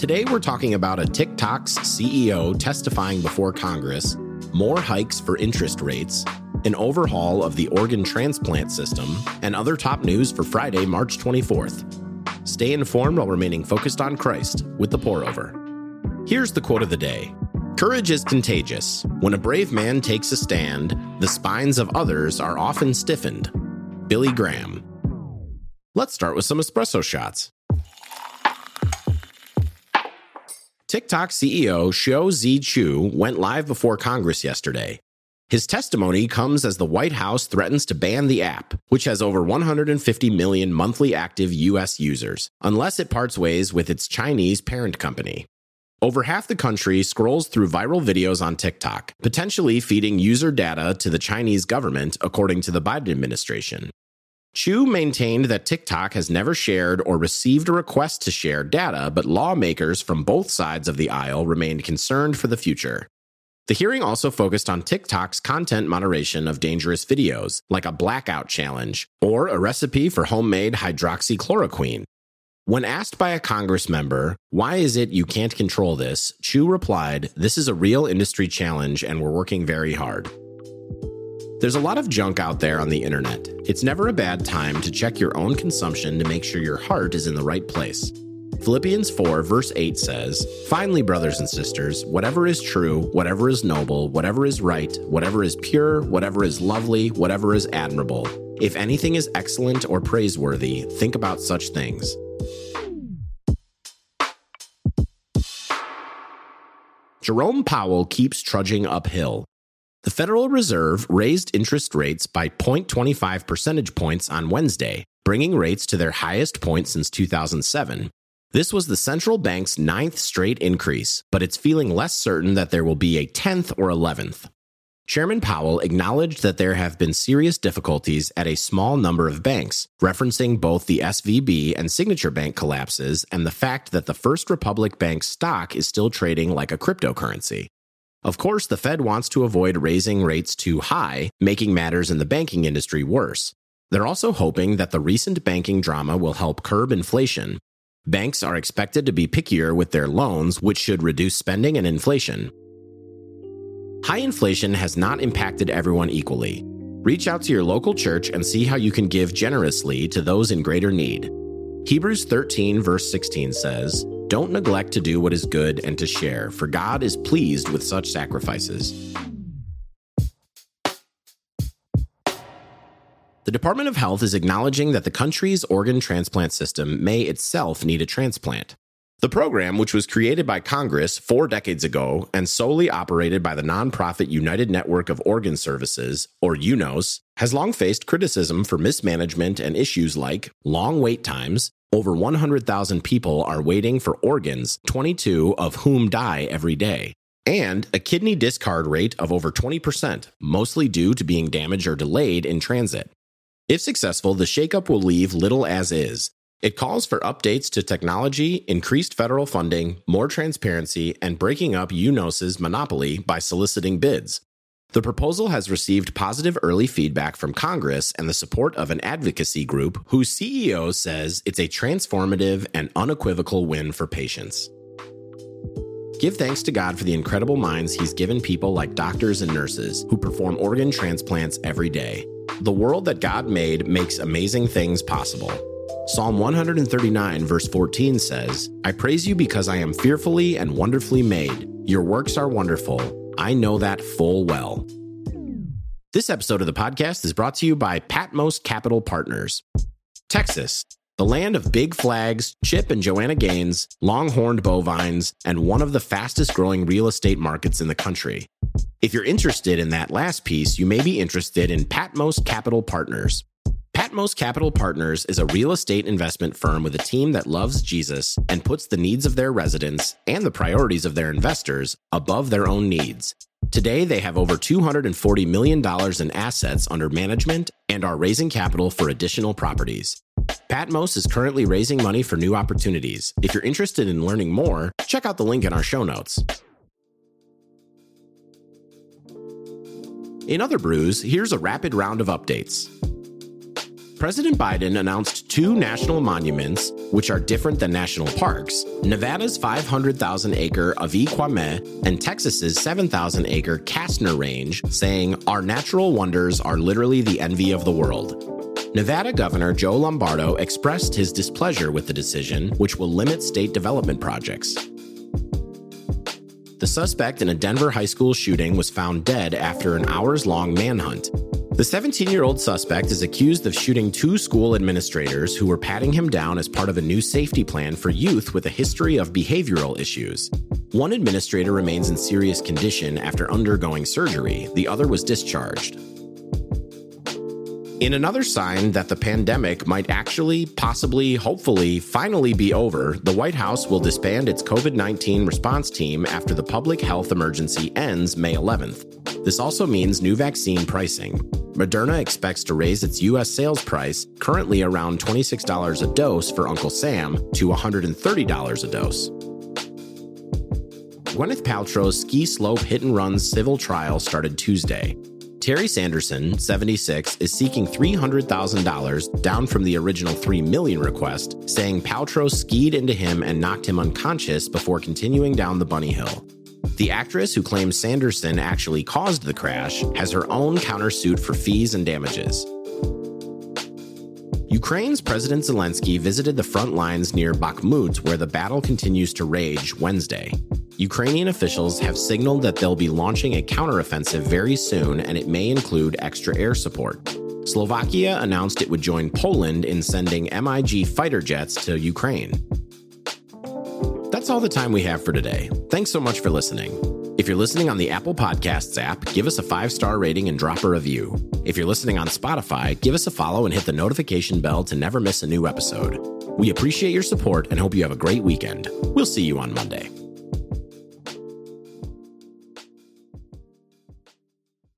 Today, we're talking about a TikTok's CEO testifying before Congress, more hikes for interest rates, an overhaul of the organ transplant system, and other top news for Friday, March 24th. Stay informed while remaining focused on Christ with the pour over. Here's the quote of the day Courage is contagious. When a brave man takes a stand, the spines of others are often stiffened. Billy Graham. Let's start with some espresso shots. TikTok CEO Shou Zi Chew went live before Congress yesterday. His testimony comes as the White House threatens to ban the app, which has over 150 million monthly active U.S. users, unless it parts ways with its Chinese parent company. Over half the country scrolls through viral videos on TikTok, potentially feeding user data to the Chinese government, according to the Biden administration. Chew maintained that TikTok has never shared or received a request to share data, but lawmakers from both sides of the aisle remained concerned for the future. The hearing also focused on TikTok's content moderation of dangerous videos, like a blackout challenge or a recipe for homemade hydroxychloroquine. When asked by a Congress member, why is it you can't control this, Chew replied, This is a real industry challenge and we're working very hard. There's a lot of junk out there on the internet. It's never a bad time to check your own consumption to make sure your heart is in the right place. Philippians 4, verse 8 says, Finally, brothers and sisters, whatever is true, whatever is noble, whatever is right, whatever is pure, whatever is lovely, whatever is admirable, if anything is excellent or praiseworthy, think about such things. Jerome Powell keeps trudging uphill. The Federal Reserve raised interest rates by 0.25 percentage points on Wednesday, bringing rates to their highest point since 2007. This was the central bank's ninth straight increase, but it's feeling less certain that there will be a 10th or 11th. Chairman Powell acknowledged that there have been serious difficulties at a small number of banks, referencing both the SVB and Signature Bank collapses and the fact that the First Republic Bank stock is still trading like a cryptocurrency. Of course, the Fed wants to avoid raising rates too high, making matters in the banking industry worse. They're also hoping that the recent banking drama will help curb inflation. Banks are expected to be pickier with their loans, which should reduce spending and inflation. High inflation has not impacted everyone equally. Reach out to your local church and see how you can give generously to those in greater need. Hebrews 13, verse 16 says, don't neglect to do what is good and to share, for God is pleased with such sacrifices. The Department of Health is acknowledging that the country's organ transplant system may itself need a transplant. The program, which was created by Congress four decades ago and solely operated by the nonprofit United Network of Organ Services, or UNOS, has long faced criticism for mismanagement and issues like long wait times, over 100,000 people are waiting for organs, 22 of whom die every day. And a kidney discard rate of over 20%, mostly due to being damaged or delayed in transit. If successful, the shakeup will leave little as is. It calls for updates to technology, increased federal funding, more transparency, and breaking up UNOS's monopoly by soliciting bids. The proposal has received positive early feedback from Congress and the support of an advocacy group whose CEO says it's a transformative and unequivocal win for patients. Give thanks to God for the incredible minds He's given people like doctors and nurses who perform organ transplants every day. The world that God made makes amazing things possible. Psalm 139, verse 14 says, I praise you because I am fearfully and wonderfully made. Your works are wonderful. I know that full well. This episode of the podcast is brought to you by Patmos Capital Partners. Texas, the land of big flags, Chip and Joanna Gaines, longhorned bovines, and one of the fastest growing real estate markets in the country. If you're interested in that last piece, you may be interested in Patmos Capital Partners. Patmos Capital Partners is a real estate investment firm with a team that loves Jesus and puts the needs of their residents and the priorities of their investors above their own needs. Today, they have over $240 million in assets under management and are raising capital for additional properties. Patmos is currently raising money for new opportunities. If you're interested in learning more, check out the link in our show notes. In other brews, here's a rapid round of updates. President Biden announced two national monuments, which are different than national parks Nevada's 500,000 acre Avi Kwa Ame and Texas's 7,000 acre Castner Range, saying, Our natural wonders are literally the envy of the world. Nevada Governor Joe Lombardo expressed his displeasure with the decision, which will limit state development projects. The suspect in a Denver high school shooting was found dead after an hours long manhunt. The 17 year old suspect is accused of shooting two school administrators who were patting him down as part of a new safety plan for youth with a history of behavioral issues. One administrator remains in serious condition after undergoing surgery, the other was discharged. In another sign that the pandemic might actually, possibly, hopefully, finally be over, the White House will disband its COVID 19 response team after the public health emergency ends May 11th. This also means new vaccine pricing. Moderna expects to raise its U.S. sales price, currently around $26 a dose for Uncle Sam, to $130 a dose. Gwyneth Paltrow's ski slope hit and run civil trial started Tuesday. Terry Sanderson, 76, is seeking $300,000 down from the original 3 million request, saying Paltrow skied into him and knocked him unconscious before continuing down the bunny hill. The actress who claims Sanderson actually caused the crash has her own countersuit for fees and damages. Ukraine's President Zelensky visited the front lines near Bakhmut, where the battle continues to rage, Wednesday. Ukrainian officials have signaled that they'll be launching a counteroffensive very soon, and it may include extra air support. Slovakia announced it would join Poland in sending MiG fighter jets to Ukraine. That's all the time we have for today. Thanks so much for listening. If you're listening on the Apple Podcasts app, give us a five star rating and drop a review. If you're listening on Spotify, give us a follow and hit the notification bell to never miss a new episode. We appreciate your support and hope you have a great weekend. We'll see you on Monday.